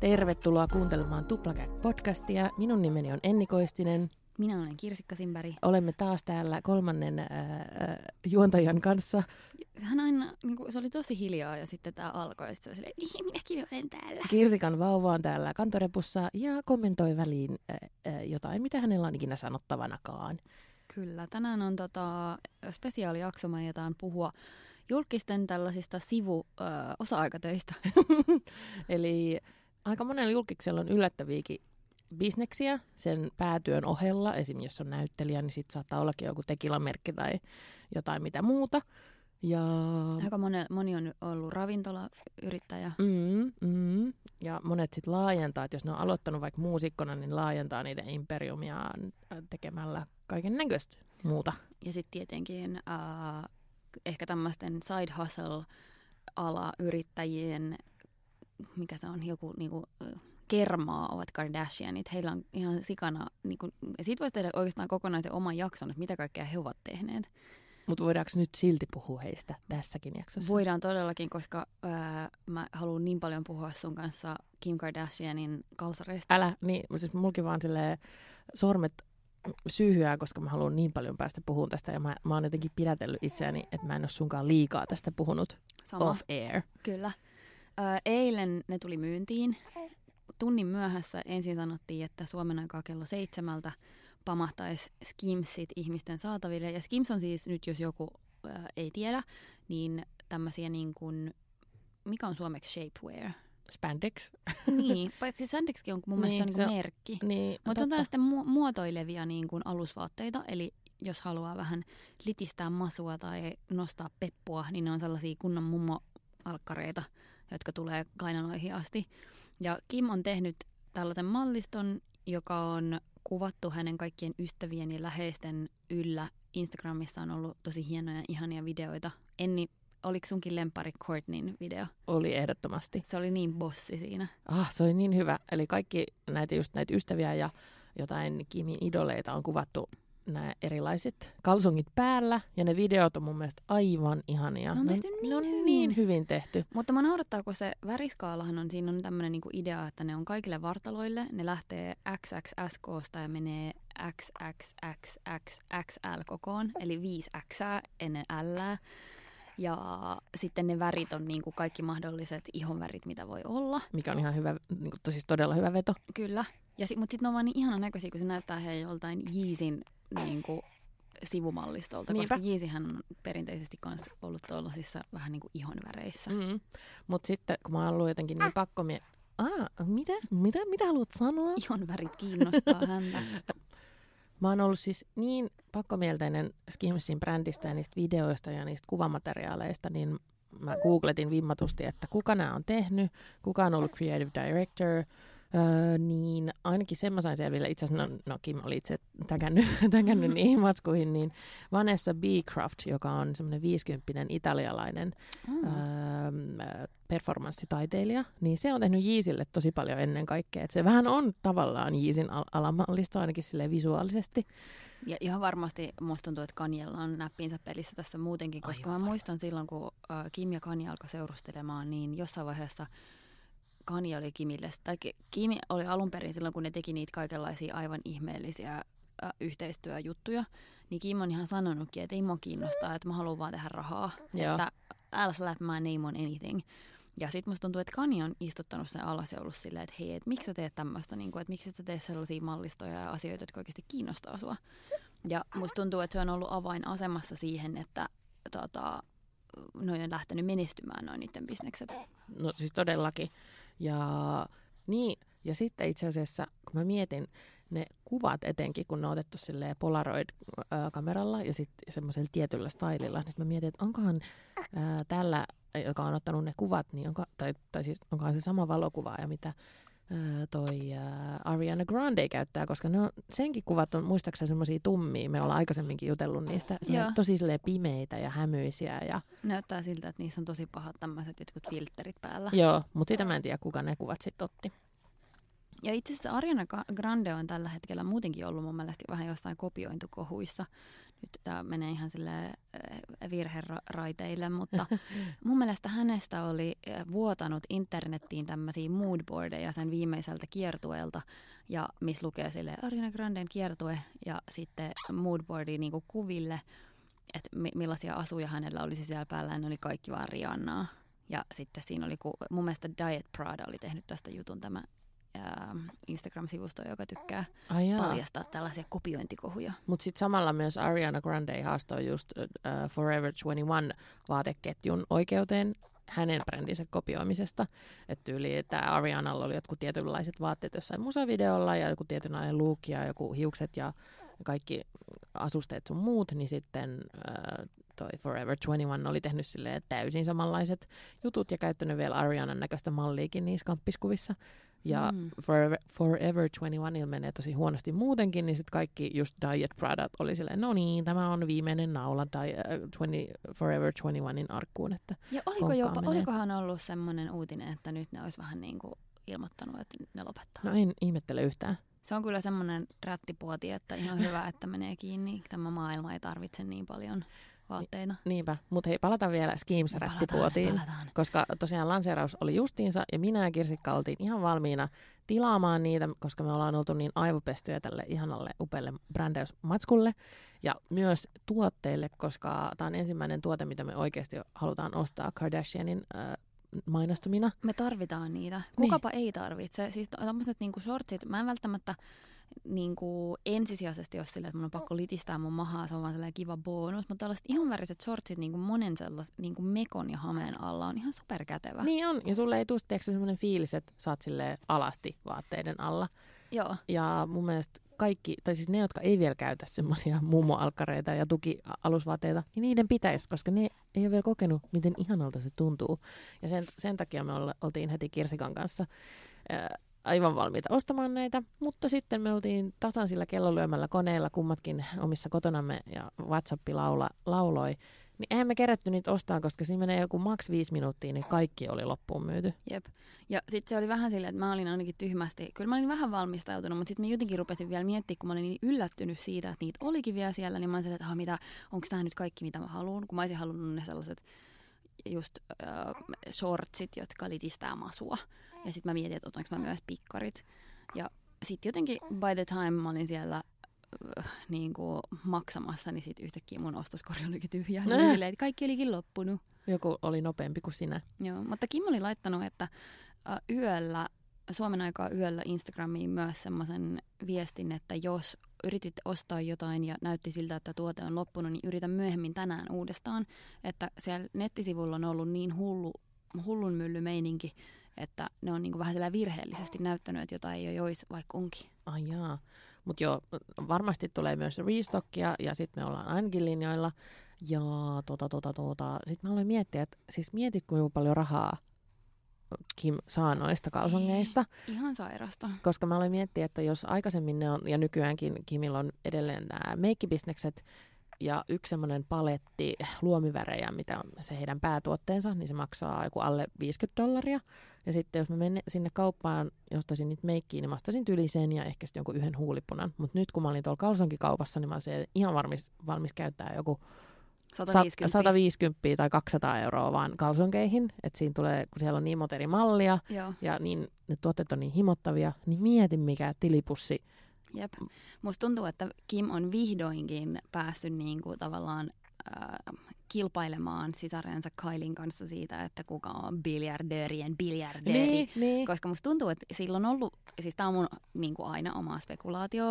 Tervetuloa kuuntelemaan Tuplakäk-podcastia. Minun nimeni on Enni Koistinen. Minä olen Kirsikka Simberg. Olemme taas täällä kolmannen äh, juontajan kanssa. Hän aina, niin kuin, se oli tosi hiljaa ja sitten tämä alkoi ja sitten se oli silleen, minäkin olen täällä. Kirsikan vauva on täällä kantorepussa ja kommentoi väliin äh, äh, jotain, mitä hänellä on ikinä sanottavanakaan. Kyllä, tänään on tota, spesiaalijakso, me ajetaan puhua julkisten tällaisista sivu ö, osa-aikatöistä. Eli aika monella julkiksella on yllättäviäkin bisneksiä sen päätyön ohella. Esim. jos on näyttelijä, niin sitten saattaa ollakin joku tekilamerkki tai jotain mitä muuta. Ja... Aika moni, moni on ollut ravintolayrittäjä. Mm, mm. Ja monet sitten laajentaa, että jos ne on aloittanut vaikka muusikkona, niin laajentaa niiden imperiumia tekemällä kaiken näköistä muuta. Ja sitten tietenkin äh, ehkä tämmöisten side hustle-ala yrittäjien, mikä se on, joku niinku, kermaa ovat Kardashianit. Heillä on ihan sikana, niinku, ja siitä voisi tehdä oikeastaan kokonaisen oman jakson, että mitä kaikkea he ovat tehneet. Mutta voidaanko nyt silti puhua heistä tässäkin jaksossa? Voidaan todellakin, koska öö, mä haluan niin paljon puhua sun kanssa Kim Kardashianin kalsareista. Älä, niin, siis mulki vaan silleen sormet syyhyää, koska mä haluan niin paljon päästä puhumaan tästä ja mä, mä oon jotenkin pidätellyt itseäni, että mä en ole sunkaan liikaa tästä puhunut Sama. off air. Kyllä. Ö, eilen ne tuli myyntiin. Tunnin myöhässä ensin sanottiin, että Suomen aikaa kello seitsemältä pamahtaisi Skimsit ihmisten saataville. Ja Skims on siis nyt, jos joku ö, ei tiedä, niin tämmöisiä niin kuin, mikä on suomeksi shapewear? Spandex. niin, paitsi Spandexkin on mun Niin, mielestä se niin on- merkki. niin, Mutta on totta. tällaista mu- muotoilevia niin kuin alusvaatteita, eli jos haluaa vähän litistää masua tai nostaa peppua, niin ne on sellaisia kunnon mummo-alkkareita, jotka tulee kainaloihin asti. Ja Kim on tehnyt tällaisen malliston, joka on kuvattu hänen kaikkien ystävien ja läheisten yllä. Instagramissa on ollut tosi hienoja, ihania videoita. Enni, oliko sunkin lempari Courtneyn video? Oli ehdottomasti. Se oli niin bossi siinä. Ah, se oli niin hyvä. Eli kaikki näitä, just näitä ystäviä ja jotain Kimin idoleita on kuvattu nämä erilaiset kalsongit päällä. Ja ne videot on mun mielestä aivan ihania. Ne on tehty ne on niin hyvin. niin hyvin tehty. Mutta mä naurattaa, kun se väriskaalahan on, siinä on tämmöinen niinku idea, että ne on kaikille vartaloille. Ne lähtee XXSKsta ja menee XXXXXL kokoon, eli 5 X ennen L. Ja sitten ne värit on niinku kaikki mahdolliset ihonvärit, mitä voi olla. Mikä on ihan hyvä, niin kuin, tosi todella hyvä veto. Kyllä. Ja si- mutta sitten ne on vaan niin ihanan näköisiä, kun se näyttää he joltain Yeezin niinku, sivumallistolta, Niinpä. koska Yeezyhän on perinteisesti kans ollut tuollaisissa vähän niin kuin ihonväreissä. Mm. Mutta sitten, kun mä oon ollut jotenkin niin pakko mie... Ah, mitä? Mitä, mitä haluat sanoa? Ihonvärit kiinnostaa häntä. Mä oon ollut siis niin pakkomielteinen Skimsin brändistä ja niistä videoista ja niistä kuvamateriaaleista, niin mä googletin vimmatusti, että kuka nämä on tehnyt, kuka on ollut creative director, Öö, niin ainakin sen mä sain selville, itse asiassa no, no Kim oli itse tägännyt, tägännyt niihin matskuihin, niin Vanessa Beecroft, joka on semmoinen 50 italialainen Mm. öö, performanssitaiteilija, niin se on tehnyt Jiisille tosi paljon ennen kaikkea. Et se vähän on tavallaan Jiisin al- alamallista ainakin sille visuaalisesti. Ja ihan varmasti musta tuntuu, että Kanjella on näppinsä pelissä tässä muutenkin, koska Aivan mä muistan silloin, kun Kim ja Kanye alkoi seurustelemaan, niin jossain vaiheessa Kanye oli Kimille, tai Ki- Kim oli alun perin silloin, kun ne teki niitä kaikenlaisia aivan ihmeellisiä yhteistyöjuttuja, niin Kim on ihan sanonutkin, että ei mua kiinnostaa, että mä haluan vaan tehdä rahaa, Joo. että älä slap my name on anything. Ja sitten musta tuntuu, että Kanye on istuttanut sen alas ja ollut silleen, että hei, että miksi sä teet tämmöistä, niin kuin, että miksi sä tee sellaisia mallistoja ja asioita, jotka oikeasti kiinnostaa sua. Ja musta tuntuu, että se on ollut avainasemassa siihen, että tota, noi on lähtenyt menestymään noin niiden bisnekset. No siis todellakin. Ja, niin, ja sitten itse asiassa, kun mä mietin ne kuvat etenkin, kun ne on otettu Polaroid-kameralla ja sitten semmoisella tietyllä stylilla, niin mä mietin, että onkohan ää, tällä, joka on ottanut ne kuvat, niin onko, tai, tai siis onkohan se sama valokuvaaja, mitä toi Ariana Grande käyttää, koska ne on, senkin kuvat on muistaakseni semmoisia tummia, me ollaan aikaisemminkin jutellut niistä, Joo. tosi silleen pimeitä ja hämyisiä ja Näyttää siltä, että niissä on tosi pahat tämmöiset jotkut filterit päällä. joo, mutta sitä mä en tiedä, kuka ne kuvat sitten otti. Ja itse asiassa Ariana Grande on tällä hetkellä muutenkin ollut mun mielestä vähän jossain kopiointukohuissa. Nyt tämä menee ihan sille virheraiteille, mutta mun mielestä hänestä oli äh, vuotanut internettiin tämmöisiä moodboardeja sen viimeiseltä kiertueelta, ja missä lukee sille Ariana Granden kiertue ja sitten moodboardi niinku kuville, että mi- millaisia asuja hänellä olisi siellä päällä, ne oli kaikki vaan Riannaa. Ja sitten siinä oli, ku- mun mielestä Diet Prada oli tehnyt tästä jutun tämä ää, Instagram-sivusto, joka tykkää Ai jaa. paljastaa tällaisia kopiointikohuja. Mutta sitten samalla myös Ariana Grande haastoi just uh, Forever 21 vaateketjun oikeuteen hänen brändinsä kopioimisesta. Että tyyli, että Arianalla oli jotkut tietynlaiset vaatteet jossain musavideolla ja joku tietynlainen look ja joku hiukset ja kaikki asusteet sun muut, niin sitten äh, toi Forever 21 oli tehnyt silleen täysin samanlaiset jutut ja käyttänyt vielä Arianan näköistä malliikin niissä kamppiskuvissa. Ja Mm. Forever, Forever 21 menee tosi huonosti muutenkin, niin sitten kaikki just Diet Product oli silleen, no niin, tämä on viimeinen naula Di- äh, 20, Forever 21in arkkuun. Että Ja oliko jopa, Konkkaaminen. olikohan ollut semmoinen uutinen, että nyt ne olisi vähän niin kuin ilmoittanut, että ne lopettaa. no en ihmettele yhtään. Se on kyllä semmoinen rättipuoti, että ihan hyvä, että menee kiinni. Tämä maailma ei tarvitse niin paljon vaatteita. Niinpä, mutta hei, palataan vielä schemes rättipuotiin. Koska tosiaan lanseeraus oli justiinsa ja minä ja Kirsikka oltiin ihan valmiina tilaamaan niitä, koska me ollaan oltu niin aivopestyjä tälle ihanalle upealle brändäysmatskulle ja myös tuotteille, koska tämä on ensimmäinen tuote, mitä me oikeasti halutaan ostaa Kardashianin äh, mainostumina. Me tarvitaan niitä. Kukapa ei tarvitse. Siis tämmöiset niinku shortsit, mä en välttämättä niinku ensisijaisesti ole silleen, että mun on pakko litistää mun mahaa, se on vaan sellainen kiva bonus, mutta tällaiset ihonväriset shortsit niinku monen sellais, niinku mekon ja hameen alla on ihan superkätevä. Niin on, ja sulle ei tule semmoinen fiilis, että sä oot alasti vaatteiden alla. Joo. Ja mun mielestä kaikki, tai siis ne, jotka ei vielä käytä semmoisia mummoalkkareita ja tukialusvaatteita, niin niiden pitäisi, koska ne ei ole vielä kokenut, miten ihanalta se tuntuu. Ja sen, sen takia me olla, oltiin heti Kirsikan kanssa ää, aivan valmiita ostamaan näitä, mutta sitten me oltiin tasan sillä kellolyömällä koneella kummatkin omissa kotonamme ja WhatsApp laula, lauloi. Niin eihän me kerätty niitä ostaa, koska siinä menee joku maks viisi minuuttia, niin kaikki oli loppuun myyty. Jep. Ja sitten se oli vähän silleen, että mä olin ainakin tyhmästi, kyllä mä olin vähän valmistautunut, mutta sitten mä jotenkin rupesin vielä miettimään, kun mä olin niin yllättynyt siitä, että niitä olikin vielä siellä, niin mä olin että mitä, onko tämä nyt kaikki, mitä mä haluan, kun mä olisin halunnut ne sellaiset just äh, shortsit, jotka litistää masua. Ja sitten mä mietin, että otanko mä myös pikkarit. Ja sitten jotenkin by the time mä olin siellä äh, niin kuin maksamassa, niin sitten yhtäkkiä mun ostoskori olikin tyhjä. Niin Äh. silleen, että kaikki olikin loppunut. Joku oli nopeampi kuin sinä. Joo, mutta Kim oli laittanut, että ä, yöllä, Suomen aikaa yöllä Instagramiin myös semmoisen viestin, että jos yritit ostaa jotain ja näytti siltä, että tuote on loppunut, niin yritä myöhemmin tänään uudestaan. Että siellä nettisivulla on ollut niin hullu, hullun mylly meininki, että ne on niinku vähän siellä virheellisesti näyttänyt, että jotain ei ole jois, vaikka onkin. Ai jaa. Mutta joo, varmasti tulee myös restockia ja sitten me ollaan ainakin linjoilla. Ja tota, tota, tota. Sitten mä aloin miettiä, että siis mietit kuinka paljon rahaa Kim saa noista kalsongeista. Ihan sairasta. Koska mä aloin miettiä, että jos aikaisemmin ne on, ja nykyäänkin Kimillä on edelleen nämä meikkibisnekset, ja yksi semmoinen paletti luomivärejä, mitä on se heidän päätuotteensa, niin se maksaa joku alle 50 dollaria. Ja sitten jos mä menen sinne kauppaan ja ostaisin niitä meikkiä, niin mä ostaisin tyli sen ja ehkä sitten jonkun yhden huulipunan. Mutta nyt kun mä olin tuolla kalsonkikaupassa, niin mä olisin ihan valmis, valmis käyttää joku 150. 150 tai 200 euroa vaan kalsonkeihin. Että siinä tulee, kun siellä on niin monta eri mallia Joo. ja niin, ne tuotteet on niin himottavia, niin mieti mikä tilipussi Jep. Musta tuntuu, että Kim on vihdoinkin päässyt niin kuin tavallaan äh, kilpailemaan sisarensa Kailin kanssa siitä, että kuka on biljardöörien biljardööri. Niin, niin. Koska musta tuntuu, että sillä on ollut, siis tämä on mun niin kuin aina omaa spekulaatio.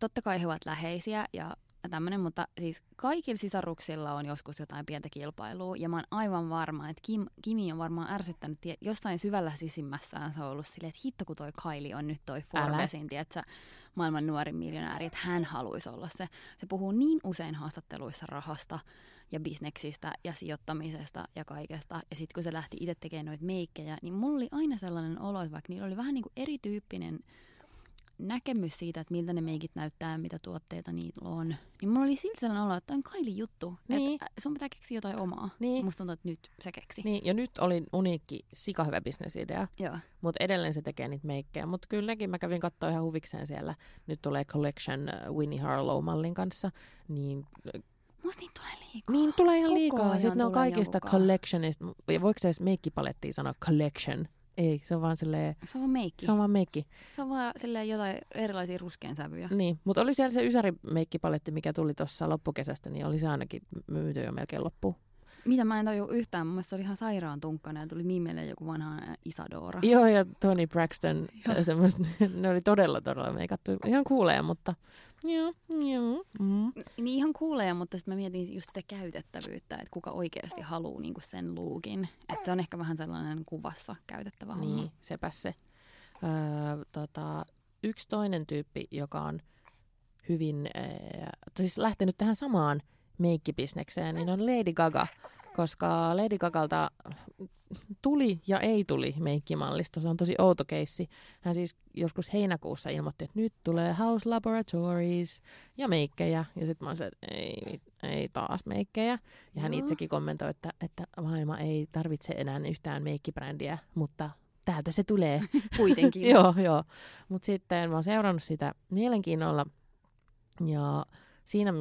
Totta kai he ovat läheisiä ja tämmöinen, mutta siis kaikilla sisaruksilla on joskus jotain pientä kilpailua, ja mä oon aivan varma, että Kim, Kimi on varmaan ärsyttänyt, tie- jossain syvällä sisimmässään se on ollut silleen, että hitto kun toi Kylie on nyt toi Forbesin, tiedätkö, maailman nuorin miljonääri, että hän haluaisi olla se. Se puhuu niin usein haastatteluissa rahasta ja bisneksistä ja sijoittamisesta ja kaikesta. Ja sitten kun se lähti itse tekemään noita meikkejä, niin mulla oli aina sellainen olo, että vaikka niillä oli vähän niin kuin erityyppinen näkemys siitä, että miltä ne meikit näyttää ja mitä tuotteita niillä on, niin mulla oli silti sellainen olo, että tämä on Kaili juttu. Niin. Että sun pitää keksiä jotain omaa. Niin. Musta tuntuu, että nyt se keksi. Niin, ja nyt oli uniikki, sikahyvä bisnesidea, Joo. mutta edelleen se tekee niitä meikkejä. Mutta kyllä nekin mä kävin katsoa ihan huvikseen siellä. Nyt tulee Collection äh, Winnie Harlow-mallin kanssa. Niin, Musta niitä tulee liikaa. niin tulee ihan Koko liikaa. Sitten ne on kaikista collectionista. Voiko se edes meikkipalettiin sanoa collection? Ei, se on vaan silleen, Se on vaan meikki. se on vaan meikki. Se on vaan silleen jotain erilaisia ruskean sävyjä. Niin, mutta oli siellä se Ysäri-meikkipaletti, mikä tuli tuossa loppukesästä, niin oli se ainakin myyty jo melkein loppuun. Mitä mä en tajua yhtään, mun mielestä se oli ihan sairaan tunkkana ja tuli niin mieleen joku vanha Isadora. Joo, ja Tony Braxton, semmoista, ne oli todella, todella meikattu. Ihan kuulee, mutta joo, joo. Mm. Niin ihan kuulee, mutta sitten mä mietin just sitä käytettävyyttä, että kuka oikeasti haluaa niinku sen luukin. Että se on ehkä vähän sellainen kuvassa käytettävä homma. Niin, sepä se. Öö, tota, yksi toinen tyyppi, joka on hyvin, äh, siis lähtenyt tähän samaan meikkibisnekseen, niin on Lady Gaga. Koska Lady Gagalta tuli ja ei tuli meikkimallisto. Se on tosi outo keissi. Hän siis joskus heinäkuussa ilmoitti, että nyt tulee House Laboratories ja meikkejä. Ja sitten mä olin se, että ei, ei taas meikkejä. Ja hän Joo. itsekin kommentoi, että, että maailma ei tarvitse enää yhtään meikkibrändiä, mutta täältä se tulee. Kuitenkin. joo, joo. Mutta sitten mä oon seurannut sitä mielenkiinnolla. Ja siinä,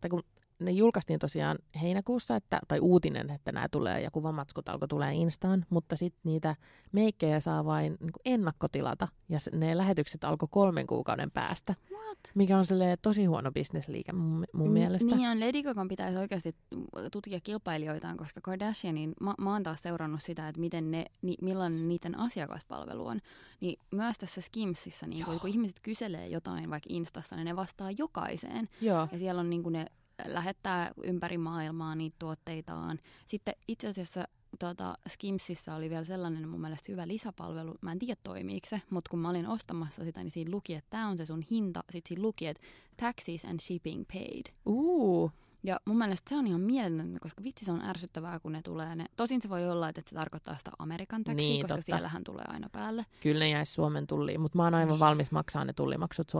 tai kun ne julkaistiin tosiaan heinäkuussa, että, tai uutinen, että nämä tulee ja kuvamatskut alkoi tulee Instaan, mutta sitten niitä meikkejä saa vain niin ennakkotilata ja ne lähetykset alkoi kolmen kuukauden päästä, What? mikä on tosi huono bisnesliike mun, mun N- mielestä. Niin on, Lady Gagan pitäisi oikeasti tutkia kilpailijoitaan, koska Kardashianin, mä, mä oon taas seurannut sitä, että miten ne, ni, millainen niiden asiakaspalvelu on. Niin myös tässä Skimsissä, niin kun, kun ihmiset kyselee jotain vaikka Instassa, niin ne vastaa jokaiseen. Joo, Ja siellä on niin kuin ne lähettää ympäri maailmaa niitä tuotteitaan. Sitten itse asiassa tota, Skimsissä oli vielä sellainen mun mielestä hyvä lisäpalvelu. Mä en tiedä toimiiko se, mutta kun mä olin ostamassa sitä, niin siinä luki, että tämä on se sun hinta. Sitten siinä luki, että taxes and shipping paid. uu, Ja mun mielestä se on ihan mieletöntä, koska vitsi se on ärsyttävää, kun ne tulee ne. Tosin se voi olla, että se tarkoittaa sitä Amerikan taxia, Niin, koska totta. siellähän tulee aina päälle. kyllä ne jäisi Suomen tulliin, mutta mä oon aivan valmis maksaa ne tullimaksut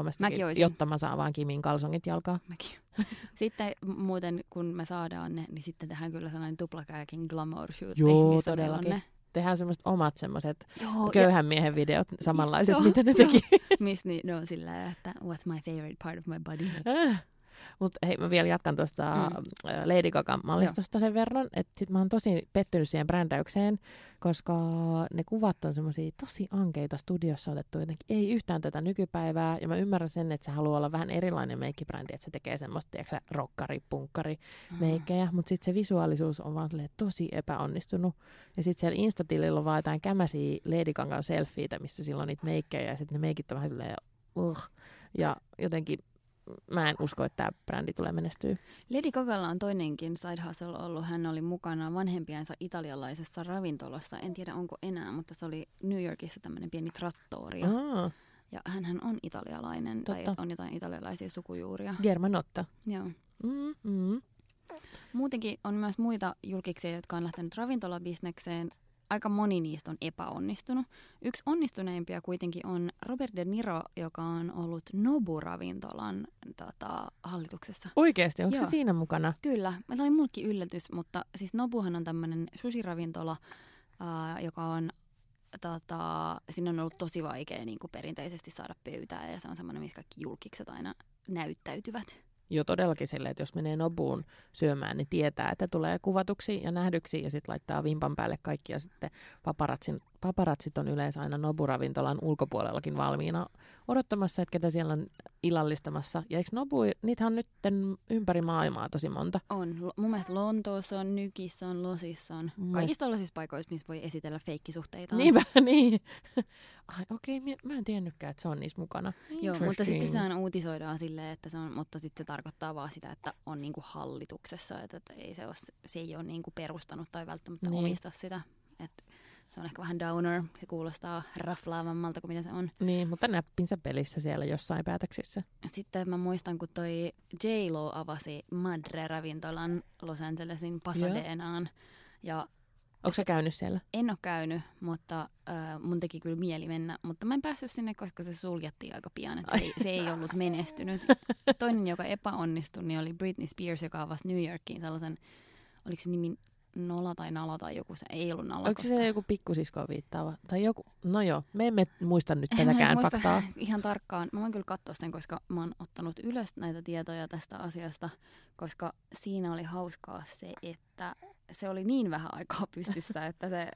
oisin. jotta mä saan vaan Kimin kalsongit jalkaan. Mäkin. sitten muuten, kun me saadaan ne, niin sitten tehdään kyllä sellainen tuplakäkin glamour shoot, Joo, missä todellakin. ne. Tehdään semmoiset omat semmoiset köyhän miehen videot, samanlaiset, Joo. mitä ne teki. Miss niin, ne on sillä että what's my favorite part of my body. Mutta hei, mä vielä jatkan tuosta Mm. mm. Lady Gagan mallistosta sen verran, että sit mä oon tosi pettynyt siihen brändäykseen, koska ne kuvat on semmoisia tosi ankeita studiossa otettu jotenkin, ei yhtään tätä nykypäivää, ja mä ymmärrän sen, että se haluaa olla vähän erilainen meikkibrändi, että se tekee semmoista, tiedätkö, rokkari, punkkari meikkejä, mutta sitten se visuaalisuus on vaan tosi epäonnistunut. Ja sitten siellä Instatililla on vaan jotain kämäsiä Lady Gagan selfieitä, missä sillä on niitä meikkejä, ja sitten ne meikit on vähän silleen, uh. Ja jotenkin mä en usko, että tämä brändi tulee menestyä. Lady Gagalla on toinenkin side hustle ollut. Hän oli mukana vanhempiensa italialaisessa ravintolassa. En tiedä onko enää, mutta se oli New Yorkissa tämmöinen pieni trattoria. Aa, Ja hän on italialainen tai Totta. on jotain italialaisia sukujuuria. Germanotta. Joo. Mm, mm. Muutenkin on myös muita julkiksia, jotka on lähtenyt ravintolabisnekseen. Aika moni niistä on epäonnistunut. Yksi onnistuneimpia kuitenkin on Robert De Niro, joka on ollut Nobu-ravintolan tota, hallituksessa. Oikeasti, onko Joo. se siinä mukana? Kyllä, tämä oli mullekin yllätys, mutta siis Nobuhan on tämmöinen sushi-ravintola, ää, joka on, tota, sinne on ollut tosi vaikea niin kuin perinteisesti saada pöytää ja se on semmoinen, missä kaikki julkikset aina näyttäytyvät. Jo todellakin silleen, että jos menee Nobuun syömään, niin tietää, että tulee kuvatuksi ja nähdyksi ja sitten laittaa vimpan päälle kaikki ja sitten paparatsin, paparatsit on yleensä aina Nobu-ravintolan ulkopuolellakin valmiina odottamassa, että ketä siellä on illallistamassa. Ja eikö Nobu, niitä on nyt ympäri maailmaa tosi monta. On. Mun mielestä Lontoossa on, Nykissä on, Losissa on. Mun Kaikissa tällaisissa paikoissa, missä voi esitellä feikkisuhteita. Niinpä, niin. Ai, okei, okay, mä en tiennytkään, että se on niissä mukana. Joo, mutta sitten se aina uutisoidaan silleen, että se on, mutta sitten se tarkoittaa vaan sitä, että on niinku hallituksessa, että, että ei se, ole, se ei ole niinku perustanut tai välttämättä Niin. niin. omista sitä. Et se on ehkä vähän downer, se kuulostaa raflaavammalta kuin mitä se on. Niin, mutta näppinsä pelissä siellä jossain päätöksissä. Sitten mä muistan, kun toi J-Lo avasi Madre-ravintolan Los Angelesin Pasadenaan. Ja Onko se käynyt siellä? en ole käynyt, mutta äh, mun teki kyllä mieli mennä. Mutta mä en päässyt sinne, koska se suljettiin aika pian. Että se, ei, se ei ollut menestynyt. Toinen, joka epäonnistui, niin oli Britney Spears, joka avasi New Yorkiin sellaisen, oliko se nimi Nola tai Nala tai joku, se ei ollut Nala. Onko se joku pikkusisko viittaava? Tai joku, no joo, me emme muista nyt tätäkään muista faktaa. Ihan tarkkaan. Mä voin kyllä katsoa sen, koska mä oon ottanut ylös näitä tietoja tästä asiasta, koska siinä oli hauskaa se, että se oli niin vähän aikaa pystyssä, että se,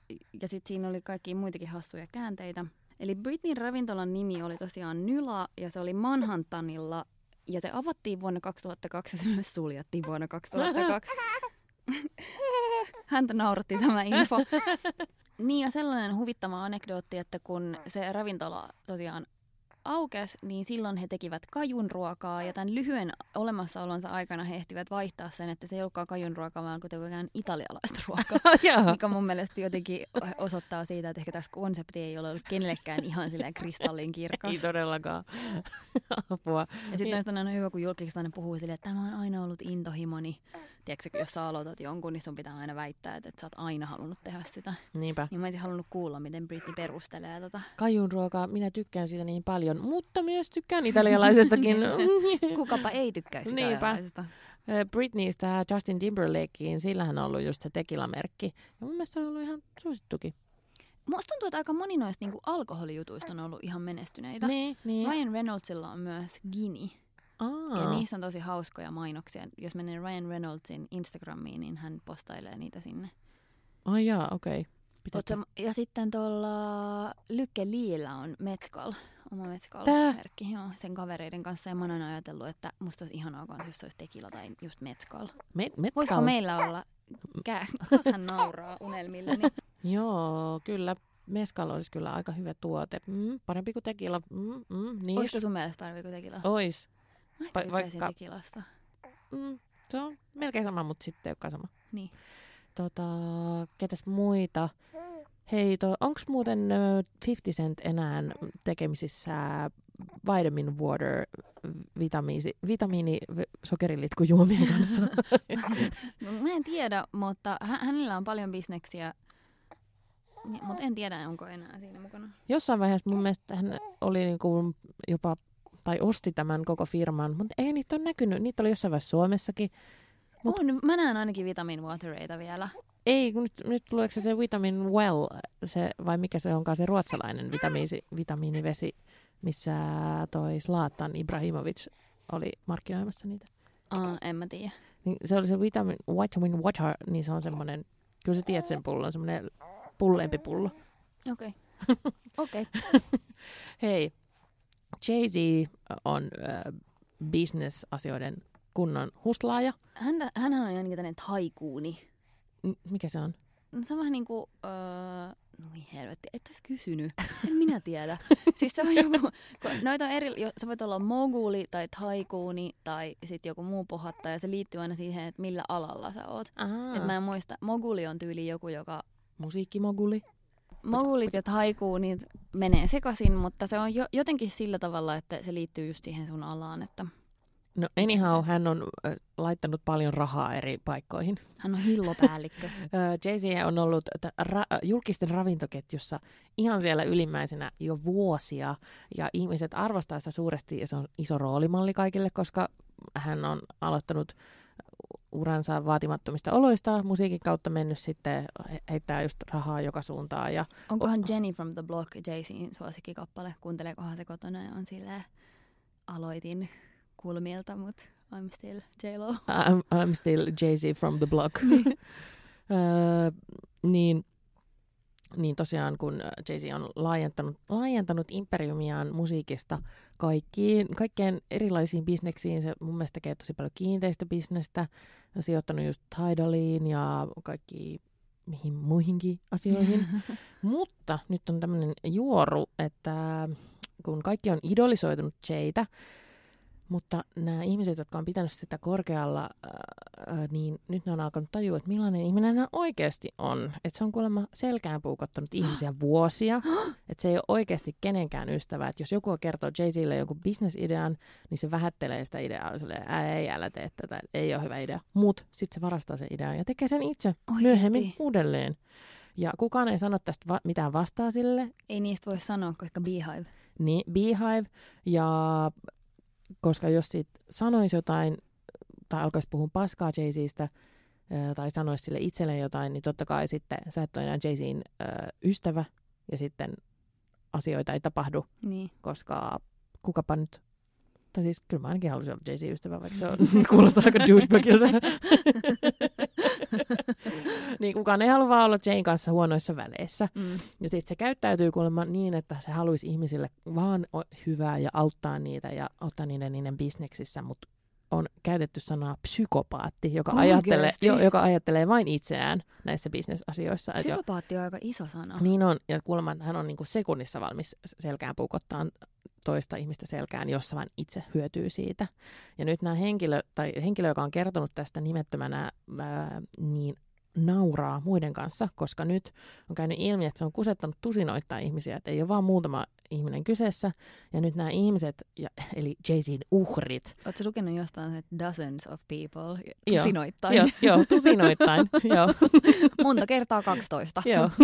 ja sitten siinä oli kaikki muitakin hassuja käänteitä. Eli Britneyn ravintolan nimi oli tosiaan Nyla, ja se oli Manhattanilla, ja se avattiin vuonna 2002, ja se myös suljettiin vuonna 2002. Häntä nauratti tämä info. Niin ja sellainen huvittava anekdootti, että kun se ravintola tosiaan aukesi, niin silloin he tekivät kajunruokaa ja tämän lyhyen olemassaolonsa aikana he ehtivät vaihtaa sen, että se ei ollutkaan kajunruokaa, vaan kuitenkaan italialaista ruokaa. Mikä mun mielestä jotenkin osoittaa siitä, että ehkä tässä konsepti ei ole ollut kenellekään ihan silleen kristallin kirkas. Ei todellakaan. Apua. Ja sitten on aina hyvä, kun julkisesti aina puhuu silleen, että tämä on aina ollut intohimoni. Tiedätkö, jos sä aloitat jonkun, niin sun pitää aina väittää, että, että sä oot aina halunnut tehdä sitä. Niinpä. Niin mä olisin halunnut kuulla, miten Britney perustelee tätä. Kajun ruokaa, minä tykkään siitä niin paljon, mutta myös tykkään italialaisestakin. Kukapa ei tykkäisi Niinpä. italialaisesta. Britneystä Justin Timberlakeen, sillähän on ollut just se tekilamerkki. Ja mun mielestä se on ollut ihan suosittukin. Musta tuntuu, että aika moni noista niinku alkoholijutuista on ollut ihan menestyneitä. Niin, niin. Ryan Reynoldsilla on myös Gini. Aa. Ja niissä on tosi hauskoja mainoksia. Jos menee Ryan Reynoldsin Instagramiin, niin hän postailee niitä sinne. Ai jaa, okei. Okay. Ja sitten tuolla Lykke Liillä on Metskal, oma? Metskal-merkki, joo, sen kavereiden kanssa. Ja mä oon ajatellut, että musta olisi ihanaa jos se olisi tekila tai just Metskal. Me, Voisiko metskal. meillä olla, kää, nauraa unelmilleni. Joo, kyllä. Meskal olisi kyllä aika hyvä tuote. Mm, parempi kuin tekila. Mm, mm, niin. Olisiko sun mielestä parempi kuin tekila? Ois. Mä va- vaikka- tekilasta. Mm, se on melkein sama, mutta sitten ei olekaan sama. Niin. Tota, ketäs muita? Hei, to, onko muuten ö, 50 Cent enää tekemisissä vitamin water vitamiini, vitamiini sokerilitkujuomien kanssa? No, mä en tiedä, mutta hä- hänellä on paljon bisneksiä. Niin, mutta en tiedä, onko enää siinä mukana. Jossain vaiheessa mun mielestä hän oli niinku jopa, tai osti tämän koko firman, mutta ei niitä ole näkynyt. Niitä oli jossain vaiheessa Suomessakin. Mut- On, mä näen ainakin vitamin watereita vielä. Ei, kun nyt, nyt tuleeko se, se Vitamin Well, se, vai mikä se onkaan se ruotsalainen vitamiini, vitamiinivesi, missä toi Zlatan Ibrahimovic oli markkinoimassa niitä. Aa, en mä tiedä. Niin se oli se vitamin, vitamin water, niin se on semmoinen, kyllä sä tiedät sen pullon, semmoinen pulleempi pullo. Okei. Okei. Hei, Jay-Z on äh, business-asioiden kunnon hustlaaja. Häntä, hänhän on ainakin tämmöinen taikuuni. M- mikä se on? No, Se on vähän niin kuin, öö, no ei helvetti, et ois kysynyt. En minä tiedä. siis se on joku, noita on eri, jo- sä voit olla moguli tai taikuuni tai sitten joku muu pohattaja. Se liittyy aina siihen, että millä alalla sä oot. Et mä en muista, moguli on tyyli joku, joka musiikkimoguli. Mogulit ja taikuunit menee sekaisin, mutta se on jo, jotenkin sillä tavalla, että se liittyy just siihen sun alaan, että No anyhow, hän on äh, laittanut paljon rahaa eri paikkoihin. hän on hillopäällikkö. Jay-Z on ollut t- ra- julkisten ravintoketjussa ihan siellä ylimmäisenä jo vuosia, ja ihmiset arvostaa sitä suuresti, ja se on iso roolimalli kaikille, koska hän on aloittanut uransa vaatimattomista oloista, musiikin kautta mennyt sitten, he- heittää just rahaa joka suuntaan, ja Onkohan Jenny from the Block Jay-Zin suosikkikappale? Kuunteleekohan se kotona ja on silleen, aloitin kulmilta, mutta I'm still J-Lo. I'm, I'm still Jay-Z from the block. Öö, niin niin tosiaan kun Jay-Z on laajentanut, laajentanut imperiumiaan musiikista kaikkiin, kaikkeen erilaisiin bisneksiin, se mun mielestä tekee tosi paljon kiinteistöbisnestä, on sijoittanut just Tidaliin ja kaikki mihin muihinkin asioihin. Mutta nyt on tämmöinen juoru, että kun kaikki on idolisoitunut Jaytä, mutta nämä ihmiset, jotka on pitänyt sitä korkealla, ää, niin nyt ne on alkanut tajua, että millainen ihminen hän oikeasti on. Että se on kuulemma selkään puukottanut ihmisiä vuosia. Että se ei ole oikeasti kenenkään ystävä. Että jos joku kertoo Jay-Zille jonkun bisnesidean, niin se vähättelee sitä ideaa. Silleen, ei, älä tee tätä, ei ole hyvä idea. Mutta sitten se varastaa sen idean ja tekee sen itse Oikeesti? myöhemmin uudelleen. Ja kukaan ei sano tästä va- mitään vastaa sille. Ei niistä voi sanoa, koska Beehive. Niin, Beehive. Ja koska jos siitä sanoisi jotain tai alkaisi puhua paskaa Jay-Zistä tai sanoisi sille itselleen jotain, niin totta kai sitten sä et ole enää Jay-Zin ystävä ja sitten asioita ei tapahdu, Niin. koska kukapa nyt tai siis kyllä mä ainakin haluaisin olla Jay-Zin ystävä, vaikka se on, kuulostaa aika douchebagilta. niin kukaan ei halua olla Jane kanssa huonoissa väleissä. Mm. Ja sitten se käyttäytyy kuulemma niin, että se haluaisi ihmisille vaan hyvää ja auttaa niitä ja auttaa niiden niiden bisneksissä, mutta on käytetty sanaa psykopaatti, joka ajattelee, jo, joka ajattelee vain itseään näissä bisnesasioissa. Psykopaatti on aika iso sana. niin on, ja kuulemma että hän on niinku sekunnissa valmis selkään puukottaa toista ihmistä selkään, jossa vain itse hyötyy siitä. Ja nyt nämä henkilö, tai henkilö, joka on kertonut tästä nimettömänä, ää, niin nauraa muiden kanssa, koska nyt on käynyt ilmi, että se on kusettanut tusinoittaa ihmisiä, että ei ole vaan muutama ihminen kyseessä. Ja nyt nämä ihmiset, ja, eli Jay-Zin uhrit, Oletko lukenut jostain, että dozens of people, tusinoittain? joo, joo, tusinoittain, joo, Monta kertaa 12. joo.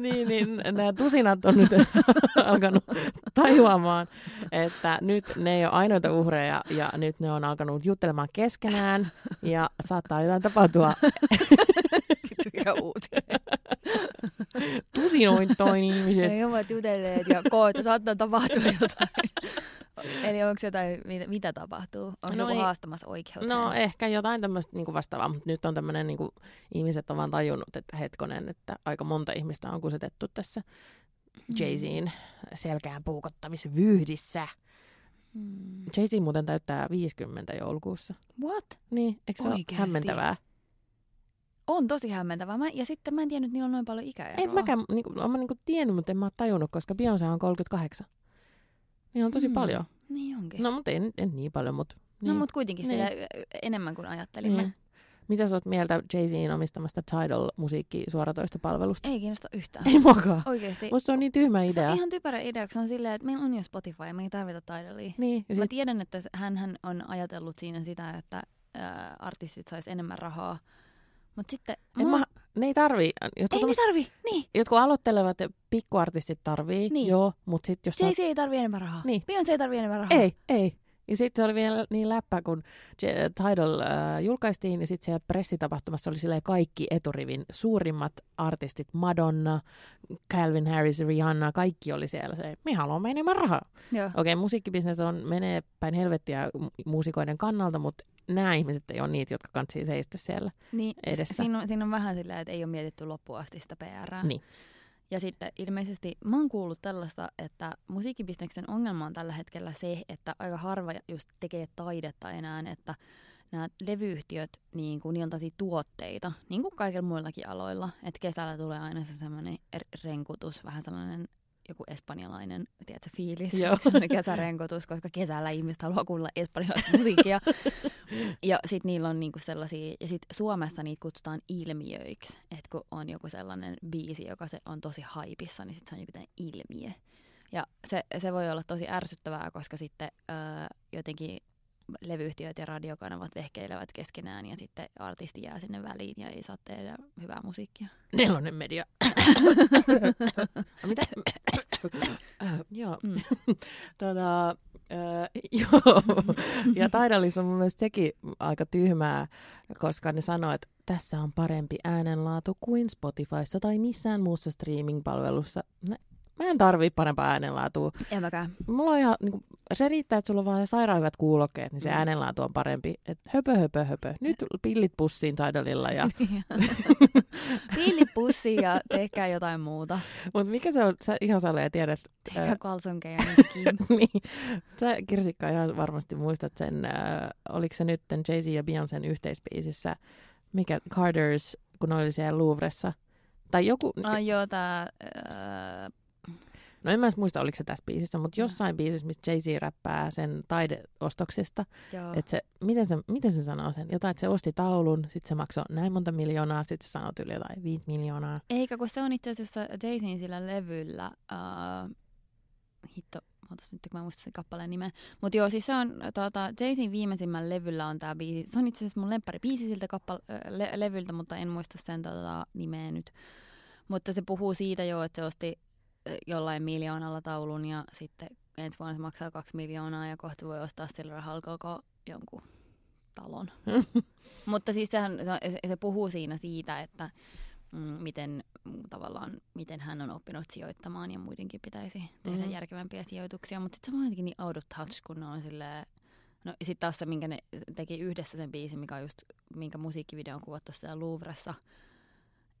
niin, niin nämä tusinat on nyt alkanut tajuamaan, että nyt ne ei ole ainoita uhreja ja nyt ne on alkanut juttelemaan keskenään ja saattaa jotain tapahtua Mikä uutinen. tusinoittain ihmiset. Ei ovat jutelleet ja koet, että saattaa tapahtua jotain. Eli onko jotain, mitä, mitä tapahtuu? Onko No joku ei- haastamassa oikeuteen? No ehkä jotain tämmöistä niinku vastaavaa, mutta nyt on tämmöinen, niinku, ihmiset on vaan tajunnut, että hetkonen, että aika monta ihmistä on kusetettu tässä Jay-Zin selkään puukottamisvyyhdissä. Mm. Jay-Z muuten täyttää 50 joulukuussa. What? Niin, eikö se ole hämmentävää? On tosi hämmentävää. Mä, ja sitten mä en tiennyt, että niillä on noin paljon ikäeroa. En mäkään, niinku, olen mä niinku tiennyt, mutta en mä ole tajunnut, koska Beyoncé on 38. Niin on tosi Mm. paljon. Niin onkin. No, mutta en, en niin paljon, mutta... no Niin. mutta kuitenkin Niin. sillä enemmän kuin ajattelimme. Niin. Mitä sä oot mieltä Jay-Zin omistamasta Tidal-musiikkisuoratoistopalvelusta? Ei kiinnosta yhtään. Ei muakaan. Oikeesti. Musta se on niin tyhmä Se idea. on ihan typerä idea, kun se on silleen, että meillä on jo Spotify ja me ei tarvita Tidalia. Niin, ja Mä sit, tiedän, että hän on ajatellut siinä sitä, että ää, artistit sais enemmän rahaa. Mutta sitten... en mua- mä, ne ei tarvii. Jotkut, ei ne tommoset- tarvi, niin. jotkut aloittelevat pikkuartistit tarvii, Niin. joo, mutta sitten jos... Jay-Z ei tarvi enemmän rahaa. Niin. Beyoncé ei tarvi enemmän rahaa. Ei, ei. Ja sitten se oli vielä niin läppä, kun Tidal äh, julkaistiin, ja sitten siellä pressitapahtumassa oli silleen kaikki eturivin suurimmat artistit, Madonna, Calvin Harris, Rihanna, kaikki oli siellä. Se, me haluamme enemmän rahaa. Okei, okay, musiikkibisnes on, menee päin helvettiä mu- muusikoiden kannalta, mutta nämä ihmiset ei ole niitä, jotka kantsii seistä siellä. Niin, edessä. Siinä on, siinä on vähän silleen, että ei ole mietitty loppuun asti sitä PR. Niin. Ja sitten ilmeisesti mä oon kuullut tällaista, että musiikkibisneksen ongelma on tällä hetkellä se, että aika harva just tekee taidetta enää, että nämä levyyhtiöt, niin kuin, niillä on tuotteita, niin kuin kaikilla muillakin aloilla. Että kesällä tulee aina se semmoinen er- renkutus, vähän sellainen joku espanjalainen, tiedätkö, fiilis, kesärenkutus, koska kesällä ihmiset haluaa kuulla espanjalaista musiikkia. ja sitten niillä on niinku sellaisia, ja sitten Suomessa niitä kutsutaan ilmiöiksi, että kun on joku sellainen biisi, joka se on tosi haipissa, niin sitten se on joku ilmiö. Ja se, se voi olla tosi ärsyttävää, koska sitten öö, jotenkin levyyhtiöt ja radiokanavat vehkeilevät keskenään ja sitten artisti jää sinne väliin ja ei saa tehdä hyvää musiikkia. Nelonen media. Mitä? Äh, joo. Mm. Tota, äh, joo. Ja Tidallis on mun mielestä sekin aika tyhmää, koska ne sanoo, että tässä on parempi äänenlaatu kuin Spotifyssa tai missään muussa streaming-palvelussa. Nä- Mä en tarvii parempaa äänenlaatua. En mäkään. Mulla on ihan niin kuin, se riittää, että sulla on vaan sairaan hyvät kuulokkeet, niin se Mm. äänenlaatu on parempi. Et höpö, höpö, höpö. Nyt pillit pussiin Tidalilla. Ja... Pillit pussiin ja tehkää jotain muuta. Mutta mikä se on, sä ihan salee tiedät, Tehkää kalsonkeja niin niin, sä Kirsikka ihan varmasti muistat sen, äh, oliko se nyt Jay-Z ja Beyoncén yhteisbiisissä, mikä Carters, kun oli siellä Louvressa. Tai joku, Ai joo, tää... Äh, no en mä muista, oliko se tässä biisissä, mutta jossain biisissä, missä Jay-Z räppää sen taideostoksesta, että se, miten se, miten se sanoo sen? Jotain, että se osti taulun, sitten se maksoi näin monta miljoonaa, sitten se sanoi yli jotain viisi miljoonaa. Eikä, kun se on itse asiassa Jaysin sillä levyllä. Uh, hitto, ootas nyt, kun mä muistan sen kappaleen nimen. Mutta joo, siis se on, tuota, Jaysin viimeisimmällä levyllä on tämä biisi. Se on itse asiassa mun lemppari biisi siltä kappal- äh, le- levyltä, mutta en muista sen tota, nimeä nyt. Mutta se puhuu siitä jo, että se osti jollain miljoonalla taulun ja sitten ensi vuonna se maksaa kaksi miljoonaa ja kohta voi ostaa sillä rahalla koko jonkun talon. Mutta siis sehän, se, se puhuu siinä siitä, että mm, miten mm, tavallaan, miten hän on oppinut sijoittamaan ja muidenkin pitäisi tehdä Mhm. järkevämpiä sijoituksia. Mutta sitten se on jotenkin niin out of touch, kun ne on silleen, No sitten taas se, minkä ne teki yhdessä sen biisin, mikä on just, minkä musiikkivideo on kuvattu siellä Louvressa.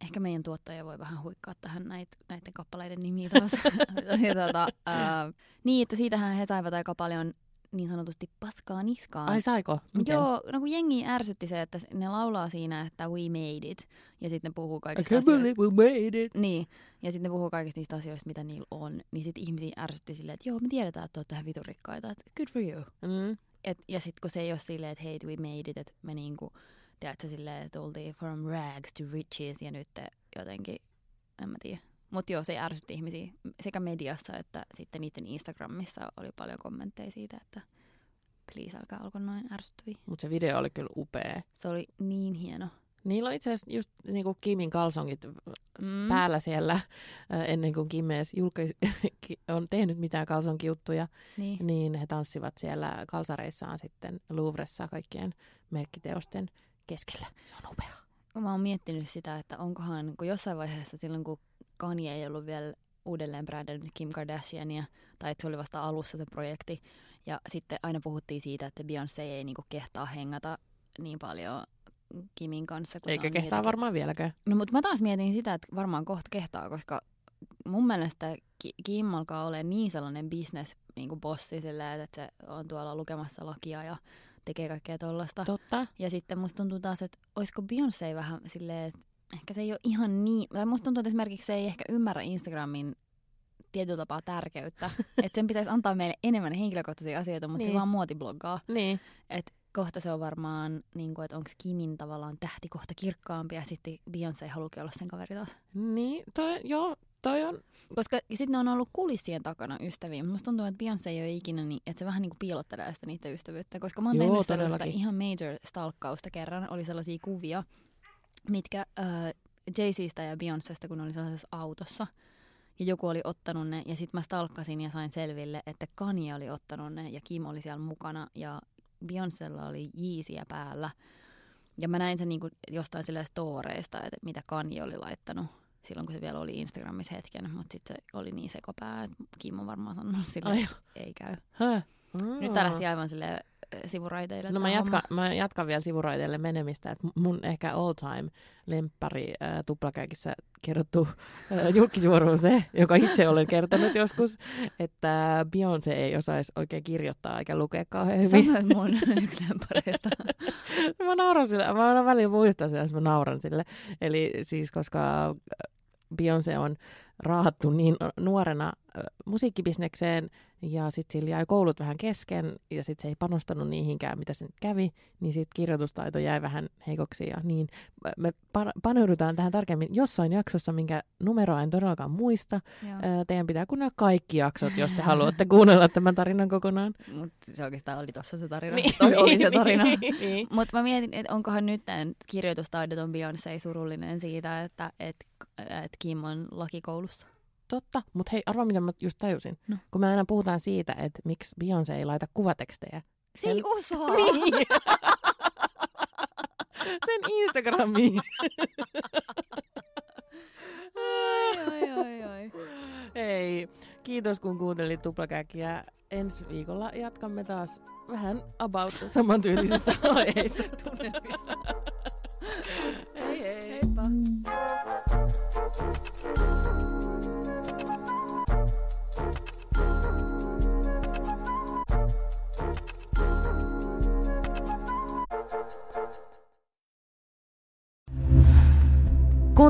Ehkä meidän tuottaja voi vähän huikkaa tähän näitä, näiden kappaleiden nimiä taas. tota, ää, niin, että siitähän he saivat aika paljon niin sanotusti paskaa niskaan. Ai saiko? Miten? Joo, no kun jengi ärsytti se, että ne laulaa siinä, että we made it, ja sitten ne puhuu I kaikista can't asioista. we made it. Niin, ja sitten ne puhuu kaikista niistä asioista, mitä niillä on. Niin sitten ihmisiä ärsytti silleen, että joo, me tiedetään, että olette ihan viturikkaita, että good for you. Mm. Et, ja sitten kun se ei ole silleen, että hei, we made it, että me niinku, tiedätkö silleen, että oltiin from rags to riches, ja nyt jotenkin, en mä tiedä. Mutta joo, se ärsytti ihmisiä sekä mediassa että sitten niiden Instagramissa oli paljon kommentteja siitä, että please älkää olko noin ärsyttäviä. Mutta se video oli kyllä upea. Se oli niin hieno. Niillä on itse asiassa just niinku Kimin kalsongit Mm. päällä siellä äh, ennen kuin Kim edes julkais, on tehnyt mitään kalsonkijuttuja, Niin. niin he tanssivat siellä kalsareissaan sitten Louvressa kaikkien merkkiteosten keskellä. Se on upea. Mä oon miettinyt sitä, että onkohan, kun jossain vaiheessa silloin, kun Kanye ei ollut vielä uudelleen brändännyt Kim Kardashiania, tai että se oli vasta alussa se projekti, ja sitten aina puhuttiin siitä, että Beyoncé ei niinku kehtaa hengata niin paljon Kimin kanssa. Kun se Eikä on kehtaa jotenkin- varmaan vieläkään. No mutta mä taas mietin sitä, että varmaan kohta kehtaa, koska mun mielestä Ki- Kim alkaa olla niin sellainen business niin kuin bossi silleen, että se on tuolla lukemassa lakia ja tekee kaikkea tollasta. Totta. Ja sitten musta tuntuu taas, että olisiko Beyoncé vähän silleen, että ehkä se ei ole ihan niin, tai musta tuntuu, että esimerkiksi se ei ehkä ymmärrä Instagramin tietyllä tapaa tärkeyttä. että sen pitäisi antaa meille enemmän henkilökohtaisia asioita, mutta niin. Se vaan muotibloggaa. Niin. Et kohta se on varmaan, niin kuin, että onko Kimin tavallaan tähti kohta kirkkaampi ja sitten Beyoncé haluukin olla sen kaveri taas. Niin, toi, joo, toi on, Koska sitten ne on ollut kulissien takana ystäviä. Musta tuntuu, että Beyoncé ei ole ikinä niin, että se vähän niin kuin piilottelee sitä niiden ystävyyttä. Koska mä oon Joo, tehnyt sellaista todellakin. ihan major stalkkausta kerran. Oli sellaisia kuvia, mitkä äh, Jay-Zistä ja Beyoncésta, kun oli sellaisessa autossa. Ja joku oli ottanut ne, ja sitten mä stalkkasin ja sain selville, että Kanye oli ottanut ne, ja Kim oli siellä mukana, ja Beyoncélla oli Yeezyä päällä. Ja mä näin sen niinku jostain sillä storeista, että mitä Kanye oli laittanut silloin, kun se vielä oli Instagramissa hetken, mutta sitten se oli niin sekopää, että Kim on varmaan sanonut sille, Ai. että ei käy. Häh? Nyt tää lähti aivan sille sivuraiteille. No mä jatkan, mä jatkan vielä sivuraiteille menemistä. Et mun ehkä all time lemppari äh, tuplakäikissä kerrottu äh, julkisuoro on se, joka itse olen kertonut joskus, että Beyoncé ei osaisi oikein kirjoittaa eikä lukea kauhean Se on hyvin. myös mun yksi lämpäreistä. mä nauran sille, mä aina välillä muistan sen, jos mä nauran sille. Eli siis koska Beyoncé on raahattu niin nuorena musiikkibisnekseen ja sitten sillä jäi koulut vähän kesken ja sitten se ei panostanut niihinkään, mitä se nyt kävi, niin sitten kirjoitustaito jäi vähän heikoksi ja niin. Me pa- paneudutaan tähän tarkemmin jossain jaksossa, minkä numeroa en todellakaan muista. Joo. Teidän pitää kuunnella kaikki jaksot, jos te haluatte kuunnella tämän tarinan kokonaan. Mut se oikeastaan oli tossa se tarina. Niin, Toi oli se tarina. niin. Mutta mä mietin, että onkohan nyt tämän kirjoitustaidoton Beyoncé surullinen siitä, että et, et Kim on lakikoulussa. Totta, mutta hei, arva mitä mä just tajusin. No. Kun me aina puhutaan siitä, että miksi Beyoncé ei laita kuvatekstejä. Se ei osaa! Niin. Sen Instagramiin. Ai, ai, ai, ai. Hei, kiitos kun kuuntelit Tuplakäkkiä. ensi viikolla jatkamme taas vähän about samantyylisistä aiheista. hei